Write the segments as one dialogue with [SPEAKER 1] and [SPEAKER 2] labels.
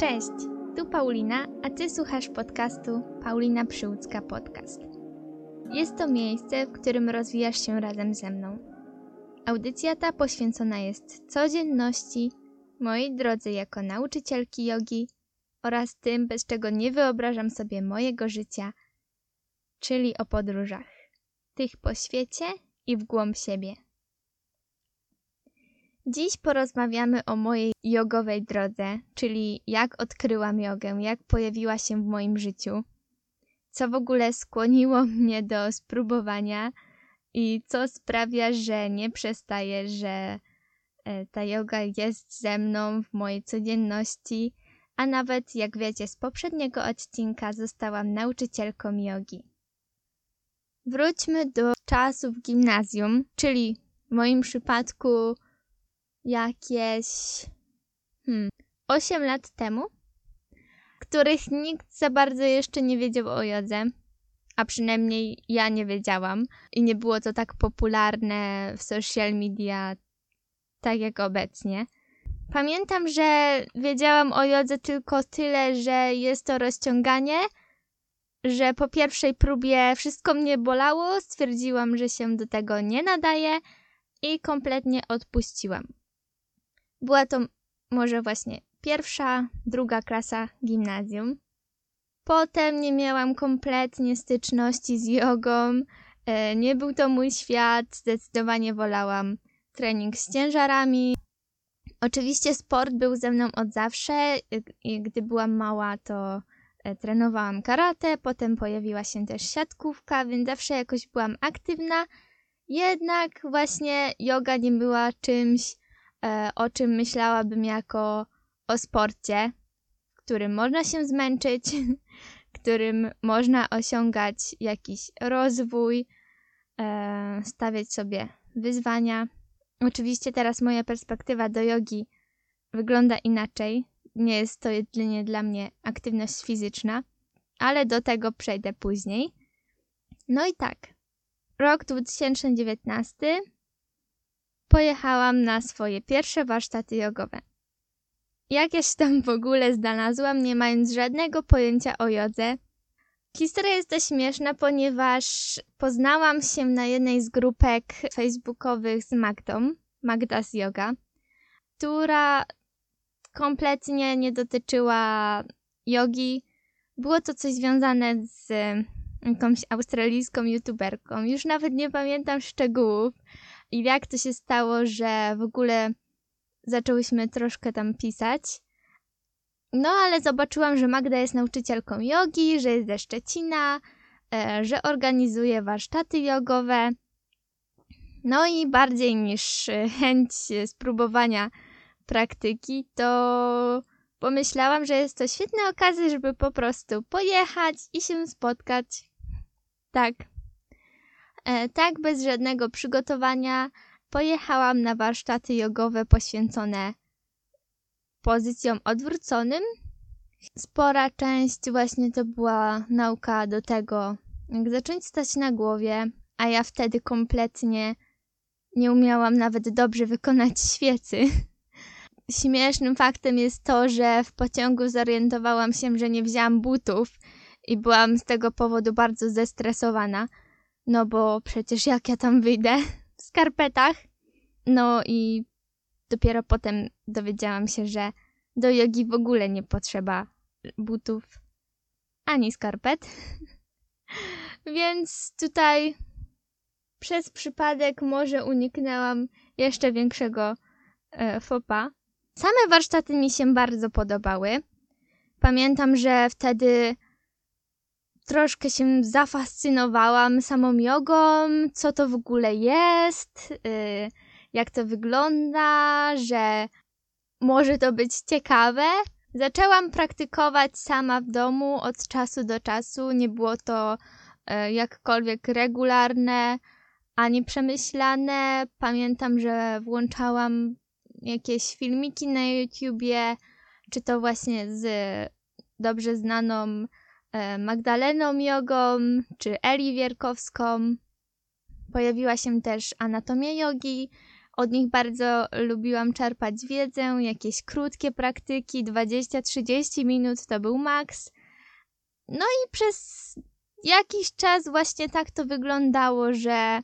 [SPEAKER 1] Cześć, tu Paulina, a ty słuchasz podcastu Paulina Przyłódzka Podcast. Jest to miejsce, w którym rozwijasz się razem ze mną. Audycja ta poświęcona jest codzienności, mojej drodze jako nauczycielki jogi oraz tym, bez czego nie wyobrażam sobie mojego życia, czyli o podróżach. Tych po świecie i w głąb siebie. Dziś porozmawiamy o mojej jogowej drodze, czyli jak odkryłam jogę, jak pojawiła się w moim życiu, co w ogóle skłoniło mnie do spróbowania i co sprawia, że nie przestaję, że e, ta yoga jest ze mną w mojej codzienności, a nawet jak wiecie z poprzedniego odcinka zostałam nauczycielką jogi. Wróćmy do czasów gimnazjum, czyli w moim przypadku jakieś hmm, 8 lat temu, których nikt za bardzo jeszcze nie wiedział o jodze, a przynajmniej ja nie wiedziałam i nie było to tak popularne w social media tak jak obecnie. Pamiętam, że wiedziałam o jodze tylko tyle, że jest to rozciąganie, że po pierwszej próbie wszystko mnie bolało, stwierdziłam, że się do tego nie nadaje i kompletnie odpuściłam. Była to może właśnie pierwsza, druga klasa gimnazjum. Potem nie miałam kompletnie styczności z jogą. E, nie był to mój świat. Zdecydowanie wolałam trening z ciężarami. Oczywiście sport był ze mną od zawsze. Gdy byłam mała, to e, trenowałam karate, potem pojawiła się też siatkówka, więc zawsze jakoś byłam aktywna. Jednak właśnie yoga nie była czymś, o czym myślałabym jako o sporcie, którym można się zmęczyć, którym można osiągać jakiś rozwój, e, stawiać sobie wyzwania. Oczywiście teraz moja perspektywa do jogi wygląda inaczej. Nie jest to jedynie dla mnie aktywność fizyczna, ale do tego przejdę później. No i tak. Rok 2019 pojechałam na swoje pierwsze warsztaty jogowe. Jak ja się tam w ogóle znalazłam, nie mając żadnego pojęcia o jodze. Historia jest dość śmieszna, ponieważ poznałam się na jednej z grupek facebookowych z Magdą, Magda's Yoga, która kompletnie nie dotyczyła jogi. Było to coś związane z jakąś australijską youtuberką. Już nawet nie pamiętam szczegółów, i jak to się stało, że w ogóle zaczęłyśmy troszkę tam pisać. No ale zobaczyłam, że Magda jest nauczycielką jogi, że jest ze Szczecina, e, że organizuje warsztaty jogowe. No i bardziej niż chęć spróbowania praktyki, to pomyślałam, że jest to świetna okazja, żeby po prostu pojechać i się spotkać. Tak, tak, bez żadnego przygotowania pojechałam na warsztaty jogowe poświęcone pozycjom odwróconym. Spora część właśnie to była nauka do tego, jak zacząć stać na głowie, a ja wtedy kompletnie nie umiałam nawet dobrze wykonać świecy. Śmiesznym faktem jest to, że w pociągu zorientowałam się, że nie wzięłam butów i byłam z tego powodu bardzo zestresowana. No bo przecież jak ja tam wyjdę w skarpetach? No i dopiero potem dowiedziałam się, że do jogi w ogóle nie potrzeba butów ani skarpet. Więc tutaj przez przypadek może uniknęłam jeszcze większego e, fopa. Same warsztaty mi się bardzo podobały. Pamiętam, że wtedy troszkę się zafascynowałam samą jogą, co to w ogóle jest, yy, jak to wygląda, że może to być ciekawe. Zaczęłam praktykować sama w domu od czasu do czasu. Nie było to yy, jakkolwiek regularne ani przemyślane. Pamiętam, że włączałam jakieś filmiki na YouTubie, czy to właśnie z dobrze znaną Magdaleną Jogą czy Eli Wierkowską. Pojawiła się też Anatomia Jogi Od nich bardzo lubiłam czerpać wiedzę, jakieś krótkie praktyki, 20-30 minut to był maks. No i przez jakiś czas właśnie tak to wyglądało, że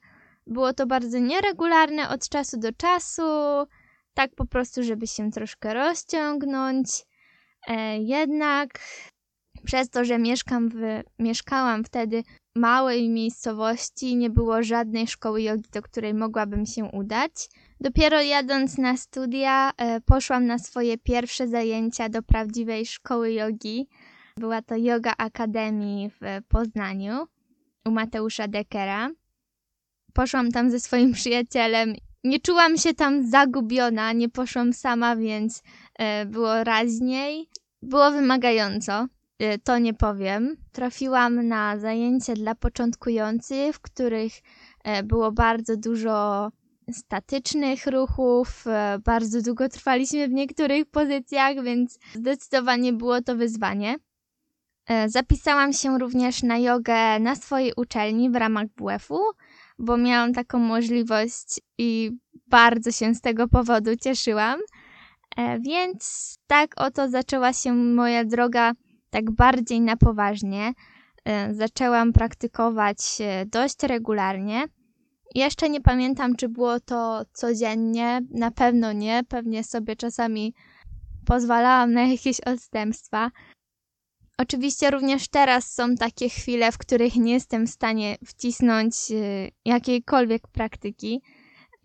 [SPEAKER 1] było to bardzo nieregularne od czasu do czasu, tak po prostu, żeby się troszkę rozciągnąć. E, jednak przez to, że mieszkam w, mieszkałam wtedy w małej miejscowości, nie było żadnej szkoły jogi, do której mogłabym się udać. Dopiero jadąc na studia, e, poszłam na swoje pierwsze zajęcia do prawdziwej szkoły jogi. Była to Yoga Academy w Poznaniu u Mateusza Dekera. Poszłam tam ze swoim przyjacielem. Nie czułam się tam zagubiona, nie poszłam sama, więc e, było raźniej. Było wymagająco, to nie powiem. Trafiłam na zajęcia dla początkujących, w których e, było bardzo dużo statycznych ruchów. Bardzo długo trwaliśmy w niektórych pozycjach, więc zdecydowanie było to wyzwanie. Zapisałam się również na jogę na swojej uczelni w ramach WF-u, bo miałam taką możliwość i bardzo się z tego powodu cieszyłam. E, więc tak oto zaczęła się moja droga tak bardziej na poważnie. E, zaczęłam praktykować dość regularnie. Jeszcze nie pamiętam, czy było to codziennie, na pewno nie, pewnie sobie czasami pozwalałam na jakieś odstępstwa. Oczywiście również teraz są takie chwile, w których nie jestem w stanie wcisnąć y, jakiejkolwiek praktyki,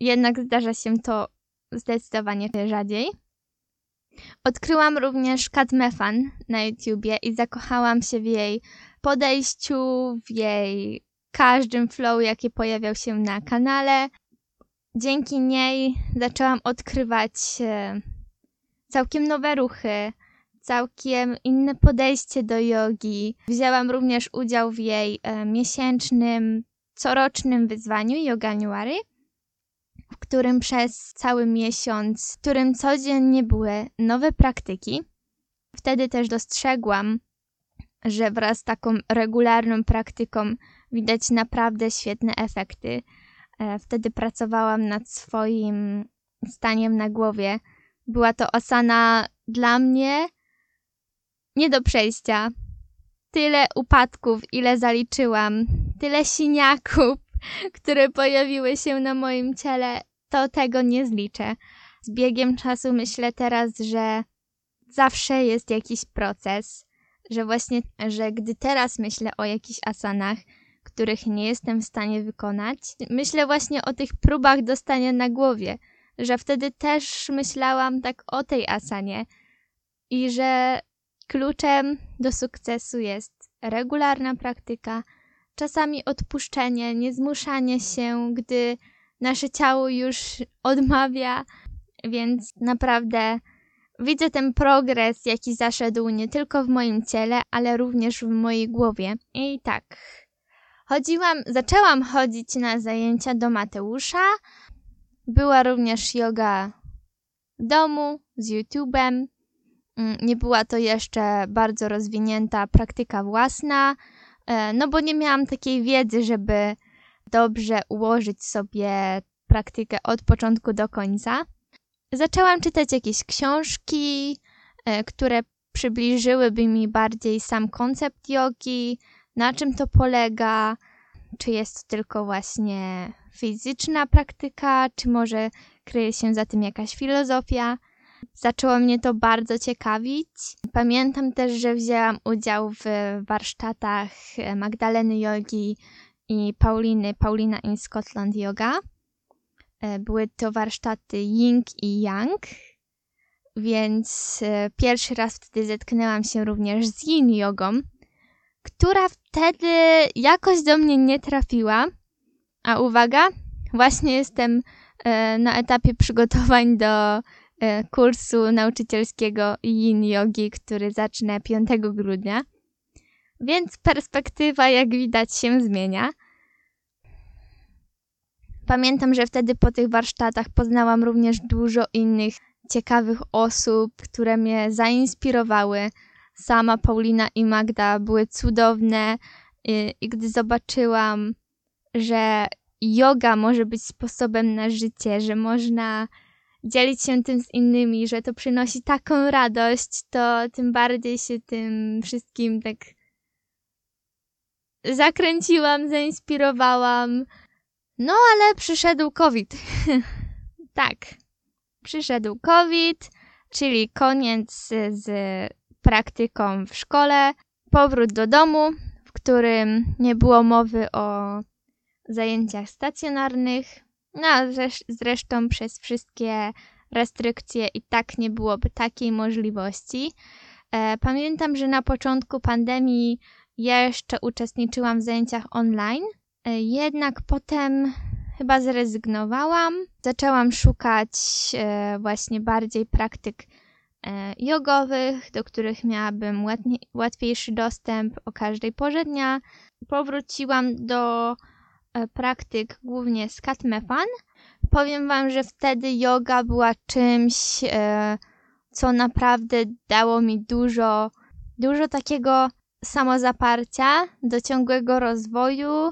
[SPEAKER 1] jednak zdarza się to zdecydowanie rzadziej. Odkryłam również Kat Mefan na YouTubie i zakochałam się w jej podejściu, w jej każdym flow, jaki pojawiał się na kanale. Dzięki niej zaczęłam odkrywać y, całkiem nowe ruchy, całkiem inne podejście do jogi. Wzięłam również udział w jej e, miesięcznym, corocznym wyzwaniu Yoganuary, w którym przez cały miesiąc, w którym codziennie były nowe praktyki. Wtedy też dostrzegłam, że wraz z taką regularną praktyką widać naprawdę świetne efekty. E, wtedy pracowałam nad swoim staniem na głowie. Była to osana dla mnie nie do przejścia. Tyle upadków, ile zaliczyłam, tyle siniaków, które pojawiły się na moim ciele, to tego nie zliczę. Z biegiem czasu myślę teraz, że zawsze jest jakiś proces, że właśnie, że gdy teraz myślę o jakichś asanach, których nie jestem w stanie wykonać, myślę właśnie o tych próbach dostania na głowie, że wtedy też myślałam tak o tej asanie i że Kluczem do sukcesu jest regularna praktyka, czasami odpuszczenie, niezmuszanie się, gdy nasze ciało już odmawia, więc naprawdę widzę ten progres, jaki zaszedł nie tylko w moim ciele, ale również w mojej głowie. I tak, chodziłam, zaczęłam chodzić na zajęcia do Mateusza. Była również yoga w domu z YouTube'em. Mm, nie była to jeszcze bardzo rozwinięta praktyka własna, no bo nie miałam takiej wiedzy, żeby dobrze ułożyć sobie praktykę od początku do końca. Zaczęłam czytać jakieś książki, e, które przybliżyłyby mi bardziej sam koncept jogi, na czym to polega, czy jest to tylko właśnie fizyczna praktyka, czy może kryje się za tym jakaś filozofia. Zaczęło mnie to bardzo ciekawić. Pamiętam też, że wzięłam udział w warsztatach Magdaleny Jogi i Pauliny, Paulina in Scotland Yoga. E, były to warsztaty Ying i Yang, więc e, pierwszy raz wtedy zetknęłam się również z Yin Jogą, która wtedy jakoś do mnie nie trafiła. A uwaga, właśnie jestem e, na etapie przygotowań do E, kursu nauczycielskiego Yin Yogi, który zacznę 5 grudnia. Więc perspektywa, jak widać, się zmienia. Pamiętam, że wtedy po tych warsztatach poznałam również dużo innych ciekawych osób, które mnie zainspirowały. Sama Paulina i Magda były cudowne i, i gdy zobaczyłam, że yoga może być sposobem na życie, że można dzielić się tym z innymi, że to przynosi taką radość, to tym bardziej się tym wszystkim tak zakręciłam, zainspirowałam. No ale przyszedł COVID. tak, przyszedł COVID, czyli koniec z praktyką w szkole, powrót do domu, w którym nie było mowy o zajęciach stacjonarnych. No, zresztą przez wszystkie restrykcje i tak nie byłoby takiej możliwości. E, pamiętam, że na początku pandemii jeszcze uczestniczyłam w zajęciach online, e, jednak potem chyba zrezygnowałam. Zaczęłam szukać e, właśnie bardziej praktyk jogowych, do których miałabym łatwiejszy dostęp o każdej porze dnia. Powróciłam do praktyk głównie z Katmefan. Powiem wam, że wtedy yoga była czymś, co naprawdę dało mi dużo, dużo takiego samozaparcia, do ciągłego rozwoju,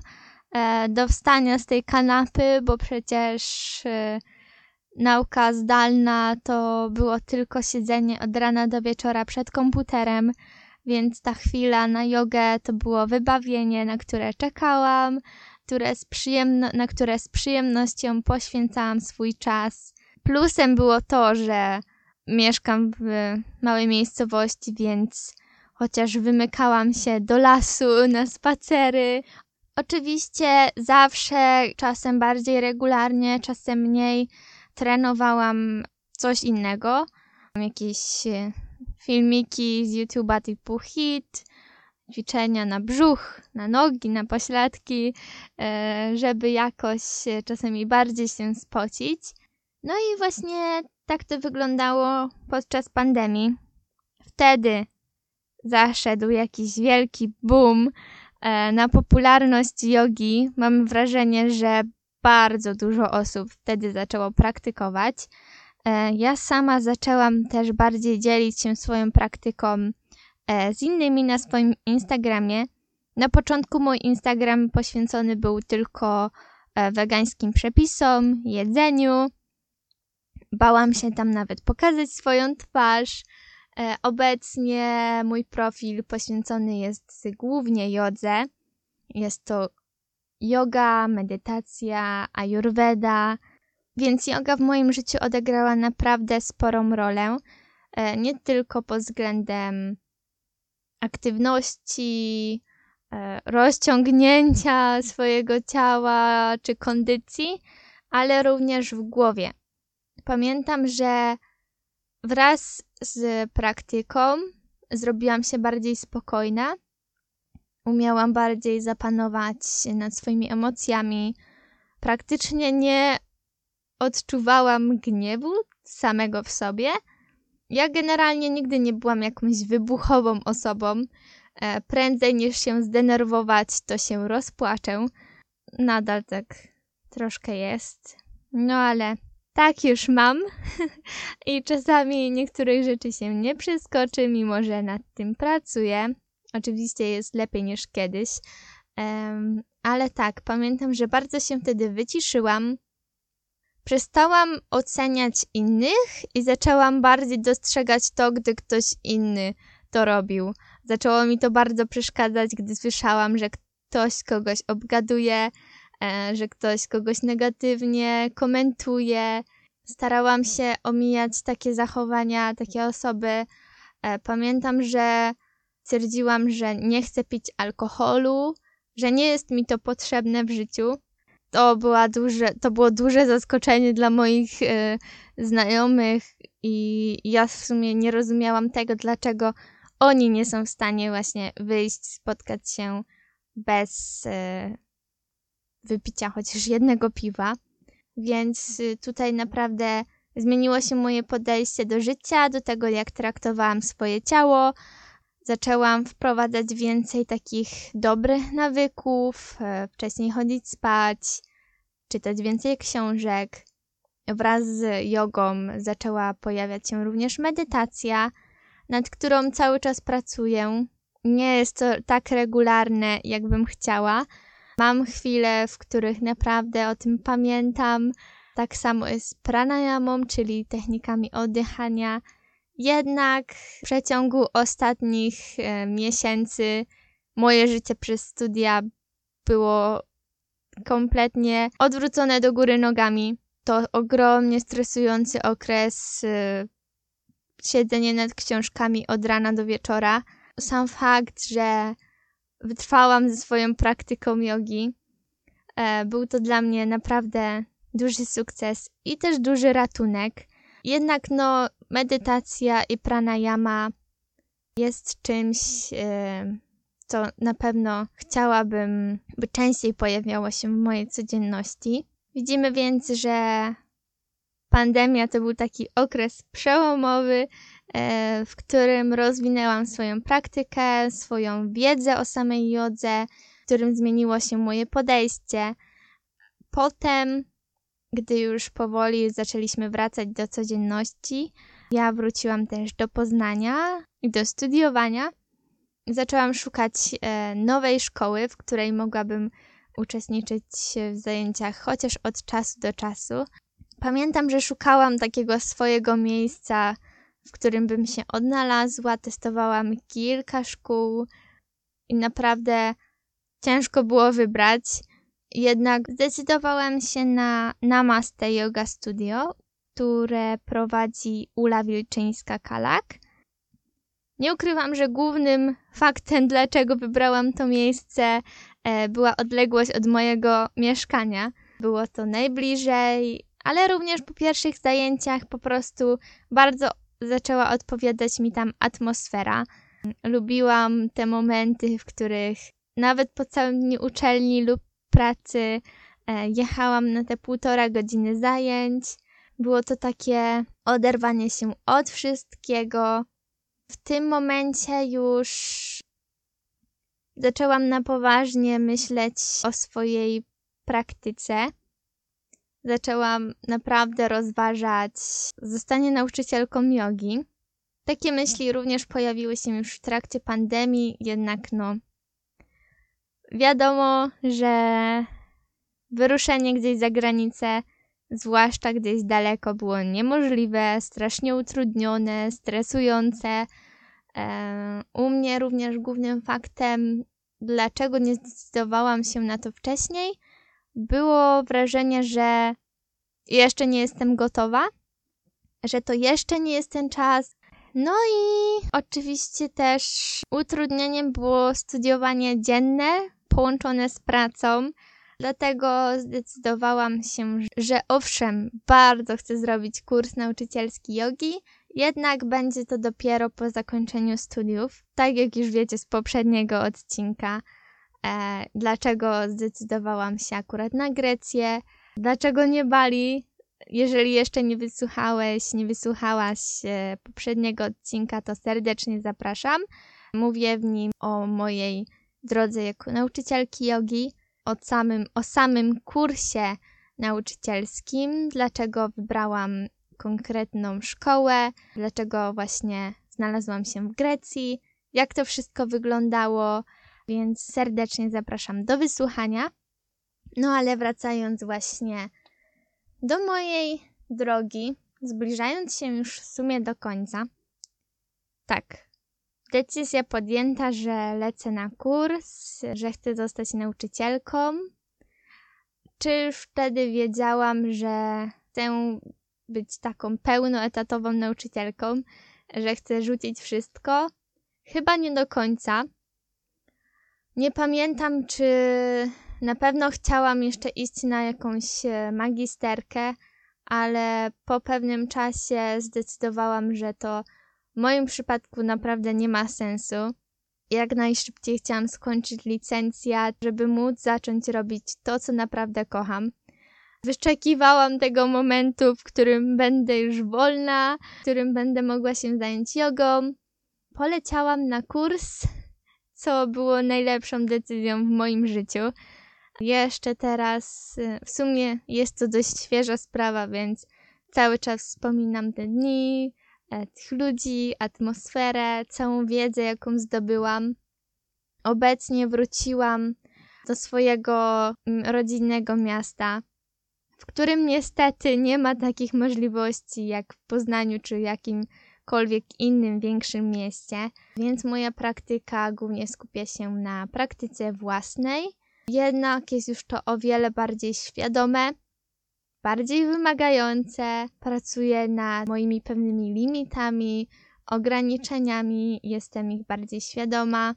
[SPEAKER 1] e, do wstania z tej kanapy, bo przecież e, nauka zdalna to było tylko siedzenie od rana do wieczora przed komputerem, więc ta chwila na jogę to było wybawienie, na które czekałam, które na które z przyjemnością poświęcałam swój czas. Plusem było to, że mieszkam w małej miejscowości, więc chociaż wymykałam się do lasu na spacery. Oczywiście zawsze, czasem bardziej regularnie, czasem mniej, trenowałam coś innego. Jakieś e, filmiki z YouTube'a typu hit, ćwiczenia na brzuch, na nogi, na pośladki, e, żeby jakoś czasami bardziej się spocić. No i właśnie tak to wyglądało podczas pandemii. Wtedy zaszedł jakiś wielki boom e, na popularność jogi. Mam wrażenie, że bardzo dużo osób wtedy zaczęło praktykować. E, ja sama zaczęłam też bardziej dzielić się swoją praktyką e, z innymi na swoim Instagramie. Na początku mój Instagram poświęcony był tylko wegańskim przepisom, jedzeniu. Bałam się tam nawet pokazać swoją twarz. E, obecnie mój profil poświęcony jest głównie jodze. Jest to yoga, medytacja, ayurveda, więc yoga w moim życiu odegrała naprawdę sporą rolę. E, nie tylko pod względem aktywności, e, rozciągnięcia swojego ciała czy kondycji, ale również w głowie. Pamiętam, że wraz z praktyką zrobiłam się bardziej spokojna. Umiałam bardziej zapanować nad swoimi emocjami. Praktycznie nie odczuwałam gniewu samego w sobie. Ja generalnie nigdy nie byłam jakąś wybuchową osobą. E, prędzej niż się zdenerwować, to się rozpłaczę. Nadal tak troszkę jest. No ale tak już mam i czasami niektórych rzeczy się nie przeskoczy, mimo że nad tym pracuję. Oczywiście jest lepiej niż kiedyś, um, ale tak, pamiętam, że bardzo się wtedy wyciszyłam. Przestałam oceniać innych i zaczęłam bardziej dostrzegać to, gdy ktoś inny to robił. Zaczęło mi to bardzo przeszkadzać, gdy słyszałam, że ktoś kogoś obgaduje, E, że ktoś kogoś negatywnie komentuje. Starałam się omijać takie zachowania, takie osoby. E, pamiętam, że stwierdziłam, że nie chcę pić alkoholu, że nie jest mi to potrzebne w życiu. To, była duże, to było duże zaskoczenie dla moich e, znajomych i ja w sumie nie rozumiałam tego, dlaczego oni nie są w stanie właśnie wyjść, spotkać się bez wypicia chociaż jednego piwa. Więc y, tutaj naprawdę zmieniło się moje podejście do życia, do tego, jak traktowałam swoje ciało. Zaczęłam wprowadzać więcej takich dobrych nawyków, e, wcześniej chodzić spać, czytać więcej książek. Wraz z jogą zaczęła pojawiać się również medytacja, nad którą cały czas pracuję. Nie jest to tak regularne, jakbym chciała, Mam chwile, w których naprawdę o tym pamiętam. Tak samo jest z pranayamą, czyli technikami oddychania. Jednak w przeciągu ostatnich e, miesięcy moje życie przez studia było kompletnie odwrócone do góry nogami. To ogromnie stresujący okres, e, siedzenie nad książkami od rana do wieczora. Sam fakt, że wytrwałam ze swoją praktyką jogi, e, był to dla mnie naprawdę duży sukces i też duży ratunek. Jednak no, medytacja i pranayama jest czymś, e, co na pewno chciałabym, by częściej pojawiało się w mojej codzienności. Widzimy więc, że pandemia to był taki okres przełomowy, e, w którym rozwinęłam swoją praktykę, swoją wiedzę o samej jodze, w którym zmieniło się moje podejście. Potem, gdy już powoli zaczęliśmy wracać do codzienności, ja wróciłam też do Poznania i do studiowania. Zaczęłam szukać e, nowej szkoły, w której mogłabym uczestniczyć w zajęciach chociaż od czasu do czasu. Pamiętam, że szukałam takiego swojego miejsca, w którym bym się odnalazła. Testowałam kilka szkół i naprawdę ciężko było wybrać. Jednak zdecydowałam się na Namaste Yoga Studio, które prowadzi Ula Wilczyńska-Kalak. Nie ukrywam, że głównym faktem, dlaczego wybrałam to miejsce, e, była odległość od mojego mieszkania. Było to najbliżej, ale również po pierwszych zajęciach po prostu bardzo zaczęła odpowiadać mi tam atmosfera. Lubiłam te momenty, w których nawet po całym dniu uczelni lub pracy e, jechałam na te półtora godziny zajęć. Było to takie oderwanie się od wszystkiego. W tym momencie już zaczęłam na poważnie myśleć o swojej praktyce zaczęłam naprawdę rozważać zostanie nauczycielką jogi. Takie myśli również pojawiły się już w trakcie pandemii, jednak no wiadomo, że wyruszenie gdzieś za granicę, zwłaszcza gdzieś daleko, było niemożliwe, strasznie utrudnione, stresujące. E, u mnie również głównym faktem, dlaczego nie zdecydowałam się na to wcześniej – było wrażenie, że jeszcze nie jestem gotowa, że to jeszcze nie jest ten czas. No i oczywiście też utrudnieniem było studiowanie dzienne połączone z pracą. Dlatego zdecydowałam się, że owszem, bardzo chcę zrobić kurs nauczycielski jogi, jednak będzie to dopiero po zakończeniu studiów. Tak jak już wiecie z poprzedniego odcinka, e, dlaczego zdecydowałam się akurat na Grecję, dlaczego nie Bali. Jeżeli jeszcze nie wysłuchałeś, nie wysłuchałaś e, poprzedniego odcinka, to serdecznie zapraszam. Mówię w nim o mojej drodze jako nauczycielki jogi, o samym, o samym kursie nauczycielskim, dlaczego wybrałam konkretną szkołę, dlaczego właśnie znalazłam się w Grecji, jak to wszystko wyglądało, więc serdecznie zapraszam do wysłuchania. No ale wracając właśnie do mojej drogi, zbliżając się już w sumie do końca, tak, decyzja podjęta, że lecę na kurs, że chcę zostać nauczycielką. Czy już wtedy wiedziałam, że chcę być taką pełnoetatową nauczycielką, że chcę rzucić wszystko? Chyba nie do końca, nie pamiętam, czy na pewno chciałam jeszcze iść na jakąś e, magisterkę, ale po pewnym czasie zdecydowałam, że to w moim przypadku naprawdę nie ma sensu. Jak najszybciej chciałam skończyć licencjat, żeby móc zacząć robić to, co naprawdę kocham. Wyczekiwałam tego momentu, w którym będę już wolna, w którym będę mogła się zająć jogą. Poleciałam na kurs co było najlepszą decyzją w moim życiu. Jeszcze teraz, y, w sumie jest to dość świeża sprawa, więc cały czas wspominam te dni, tych ludzi, atmosferę, całą wiedzę, jaką zdobyłam. Obecnie wróciłam do swojego mm, rodzinnego miasta, w którym niestety nie ma takich możliwości jak w Poznaniu czy jakimkolwiek innym większym mieście, więc moja praktyka głównie skupia się na praktyce własnej. Jednak jest już to o wiele bardziej świadome, bardziej wymagające. Pracuję nad moimi pewnymi limitami, ograniczeniami, jestem ich bardziej świadoma,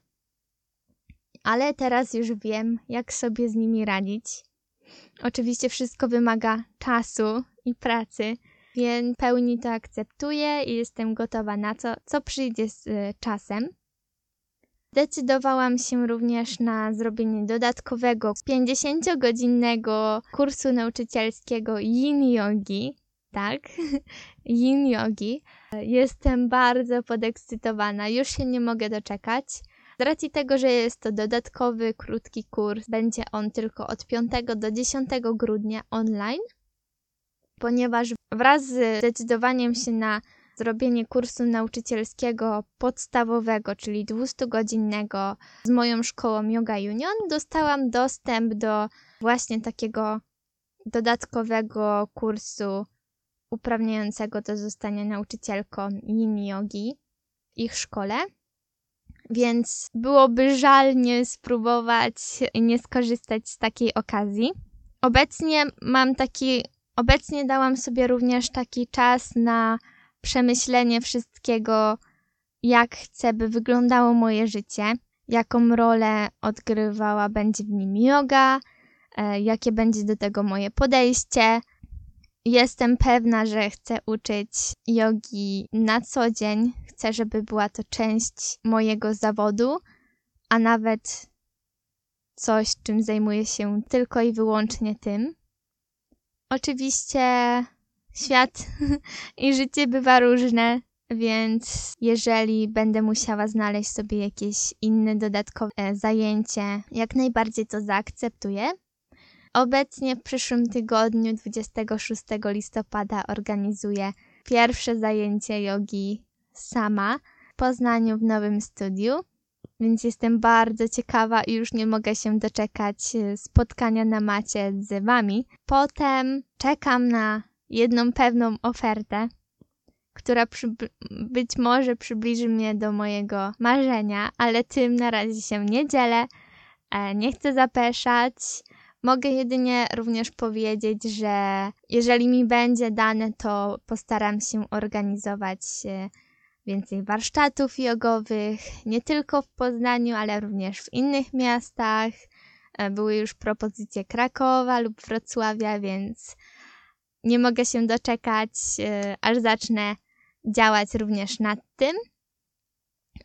[SPEAKER 1] ale teraz już wiem, jak sobie z nimi radzić. Oczywiście wszystko wymaga czasu i pracy, więc pełni to akceptuję i jestem gotowa na to, co przyjdzie z y, czasem. Zdecydowałam się również na zrobienie dodatkowego 50-godzinnego kursu nauczycielskiego Yin Yogi. Tak, Yin Yogi. Jestem bardzo podekscytowana, już się nie mogę doczekać. Z racji tego, że jest to dodatkowy, krótki kurs, będzie on tylko od 5 do 10 grudnia online, ponieważ wraz z zdecydowaniem się na zrobienie kursu nauczycielskiego podstawowego, czyli 200-godzinnego z moją szkołą Yoga Union, dostałam dostęp do właśnie takiego dodatkowego kursu uprawniającego do zostania nauczycielką yin yogi w ich szkole. Więc byłoby żal nie spróbować i nie skorzystać z takiej okazji. Obecnie mam taki, obecnie dałam sobie również taki czas na przemyślenie wszystkiego, jak chcę, by wyglądało moje życie, jaką rolę odgrywała będzie w nim yoga, e, jakie będzie do tego moje podejście. Jestem pewna, że chcę uczyć jogi na co dzień. Chcę, żeby była to część mojego zawodu, a nawet coś, czym zajmuję się tylko i wyłącznie tym. Oczywiście świat i życie bywa różne, więc jeżeli będę musiała znaleźć sobie jakieś inne dodatkowe zajęcie, jak najbardziej to zaakceptuję. Obecnie w przyszłym tygodniu, 26 listopada, organizuję pierwsze zajęcie jogi sama w Poznaniu w nowym studiu. Więc jestem bardzo ciekawa i już nie mogę się doczekać e, spotkania na macie z wami. Potem czekam na jedną pewną ofertę, która być może przybliży mnie do mojego marzenia, ale tym na razie się nie dzielę. E, nie chcę zapeszać. Mogę jedynie również powiedzieć, że jeżeli mi będzie dane, to postaram się organizować więcej warsztatów jogowych, nie tylko w Poznaniu, ale również w innych miastach. E, były już propozycje Krakowa lub Wrocławia, więc nie mogę się doczekać, e, aż zacznę działać również nad tym.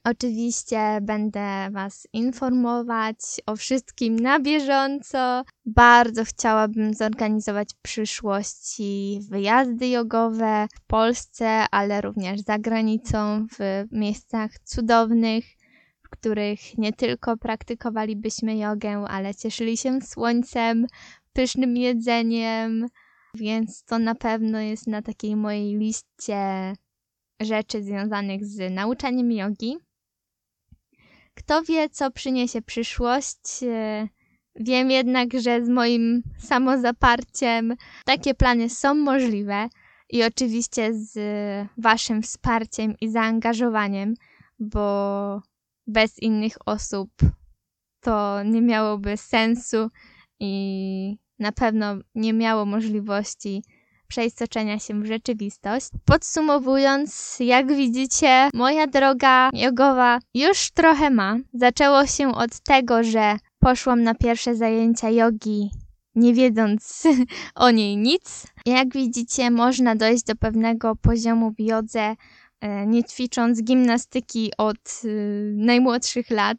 [SPEAKER 1] Oczywiście będę Was informować o wszystkim na bieżąco. Bardzo chciałabym zorganizować w przyszłości wyjazdy jogowe w Polsce, ale również za granicą, w miejscach cudownych, w których nie tylko praktykowalibyśmy jogę, ale cieszyli się słońcem, pysznym jedzeniem, więc to na pewno jest na takiej mojej liście rzeczy związanych z nauczaniem jogi. Kto wie, co przyniesie przyszłość. Wiem jednak, że z moim samozaparciem takie plany są możliwe i oczywiście z Waszym wsparciem i zaangażowaniem, bo bez innych osób to nie miałoby sensu i na pewno nie miało możliwości przeistoczenia się w rzeczywistość. Podsumowując, jak widzicie, moja droga jogowa już trochę ma. Zaczęło się od tego, że poszłam na pierwsze zajęcia jogi nie wiedząc o niej nic. Jak widzicie, można dojść do pewnego poziomu w jodze, e, nie ćwicząc gimnastyki od e, najmłodszych lat.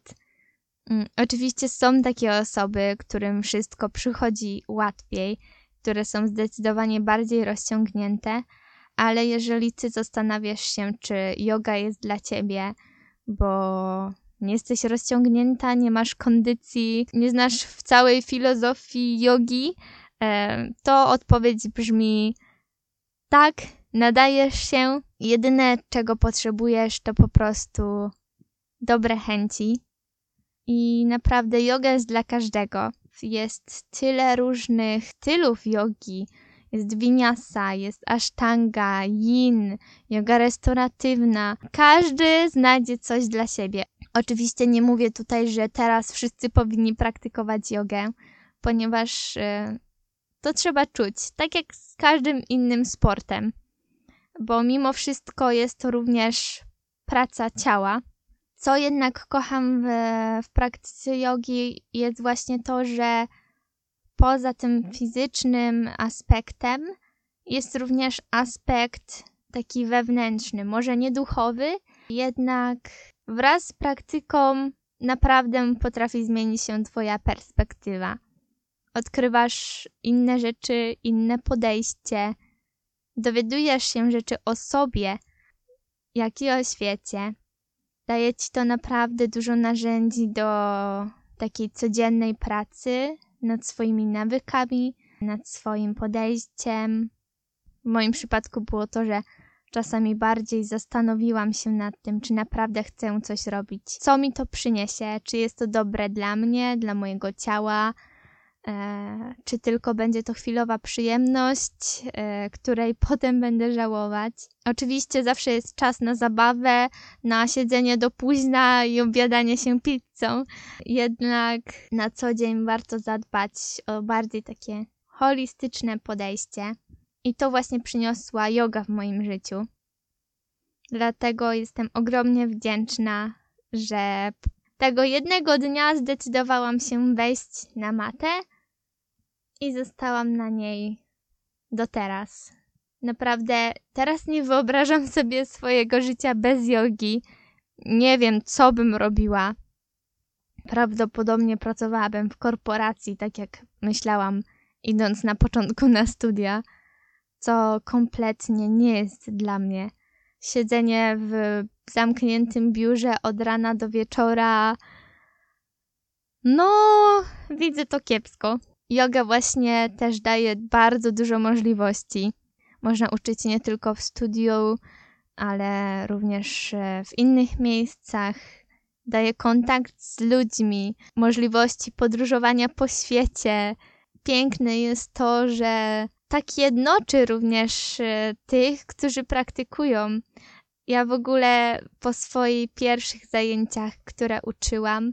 [SPEAKER 1] Mm, oczywiście są takie osoby, którym wszystko przychodzi łatwiej które są zdecydowanie bardziej rozciągnięte, ale jeżeli ty zastanawiasz się, czy yoga jest dla ciebie, bo nie jesteś rozciągnięta, nie masz kondycji, nie znasz w całej filozofii jogi, e, to odpowiedź brzmi tak, nadajesz się. Jedyne, czego potrzebujesz, to po prostu dobre chęci I naprawdę yoga jest dla każdego. Jest tyle różnych stylów jogi. Jest vinyasa, jest ashtanga, yin, yoga restauratywna. Każdy znajdzie coś dla siebie. Oczywiście nie mówię tutaj, że teraz wszyscy powinni praktykować jogę, ponieważ y, to trzeba czuć, tak jak z każdym innym sportem, bo mimo wszystko jest to również praca ciała. Co jednak kocham w, w praktyce jogi jest właśnie to, że poza tym fizycznym aspektem jest również aspekt taki wewnętrzny, może nie duchowy, jednak wraz z praktyką naprawdę potrafi zmienić się Twoja perspektywa. Odkrywasz inne rzeczy, inne podejście, dowiadujesz się rzeczy o sobie, jak i o świecie. Daje Ci to naprawdę dużo narzędzi do takiej codziennej pracy nad swoimi nawykami, nad swoim podejściem. W moim przypadku było to, że czasami bardziej zastanowiłam się nad tym, czy naprawdę chcę coś robić. Co mi to przyniesie? Czy jest to dobre dla mnie, dla mojego ciała? E, czy tylko będzie to chwilowa przyjemność, e, której potem będę żałować. Oczywiście zawsze jest czas na zabawę, na siedzenie do późna i obiadanie się pizzą. Jednak na co dzień warto zadbać o bardziej takie holistyczne podejście. I to właśnie przyniosła yoga w moim życiu. Dlatego jestem ogromnie wdzięczna, że tego jednego dnia zdecydowałam się wejść na matę i zostałam na niej do teraz. Naprawdę, teraz nie wyobrażam sobie swojego życia bez jogi. Nie wiem, co bym robiła. Prawdopodobnie pracowałabym w korporacji, tak jak myślałam, idąc na początku na studia, co kompletnie nie jest dla mnie. Siedzenie w zamkniętym biurze od rana do wieczora. No, widzę to kiepsko. Yoga właśnie też daje bardzo dużo możliwości. Można uczyć nie tylko w studiu, ale również e, w innych miejscach. Daje kontakt z ludźmi, możliwości podróżowania po świecie. Piękne jest to, że tak jednoczy również e, tych, którzy praktykują. Ja w ogóle po swoich pierwszych zajęciach, które uczyłam,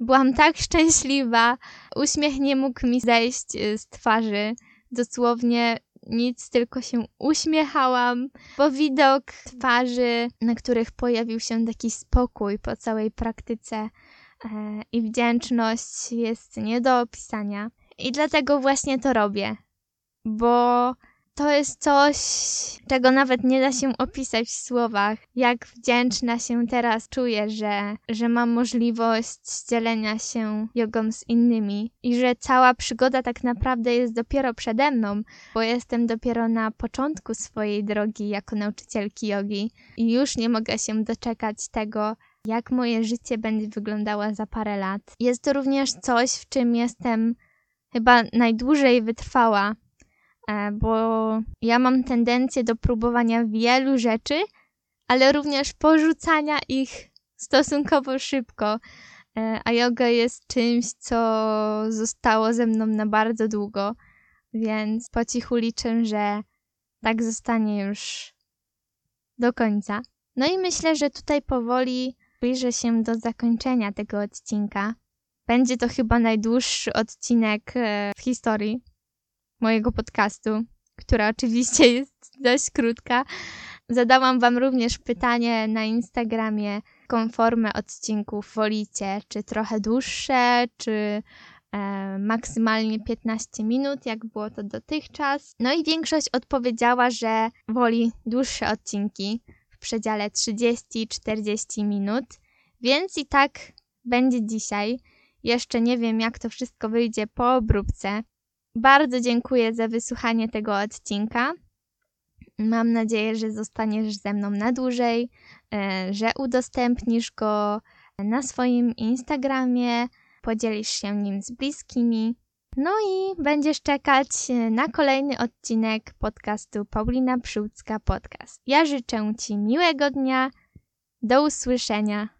[SPEAKER 1] Byłam tak szczęśliwa. Uśmiech nie mógł mi zejść y, z twarzy. Dosłownie nic, tylko się uśmiechałam, bo widok twarzy, na których pojawił się taki spokój po całej praktyce e, i wdzięczność jest nie do opisania. I dlatego właśnie to robię, bo to jest coś, czego nawet nie da się opisać w słowach. Jak wdzięczna się teraz czuję, że, że mam możliwość dzielenia się jogą z innymi i że cała przygoda tak naprawdę jest dopiero przede mną, bo jestem dopiero na początku swojej drogi jako nauczycielki jogi i już nie mogę się doczekać tego, jak moje życie będzie wyglądało za parę lat. Jest to również coś, w czym jestem chyba najdłużej wytrwała bo ja mam tendencję do próbowania wielu rzeczy, ale również porzucania ich stosunkowo szybko. E, a yoga jest czymś, co zostało ze mną na bardzo długo, więc po cichu liczę, że tak zostanie już do końca. No i myślę, że tutaj powoli zbliżę się do zakończenia tego odcinka. Będzie to chyba najdłuższy odcinek e, w historii mojego podcastu, która oczywiście jest dość krótka. Zadałam Wam również pytanie na Instagramie, jaką formę odcinków wolicie, czy trochę dłuższe, czy e, maksymalnie 15 minut, jak było to dotychczas. No i większość odpowiedziała, że woli dłuższe odcinki w przedziale 30-40 minut, więc i tak będzie dzisiaj. Jeszcze nie wiem, jak to wszystko wyjdzie po obróbce, bardzo dziękuję za wysłuchanie tego odcinka. Mam nadzieję, że zostaniesz ze mną na dłużej, e, że udostępnisz go na swoim Instagramie, podzielisz się nim z bliskimi. No i będziesz czekać na kolejny odcinek podcastu Paulina Przyłcka Podcast. Ja życzę Ci miłego dnia. Do usłyszenia.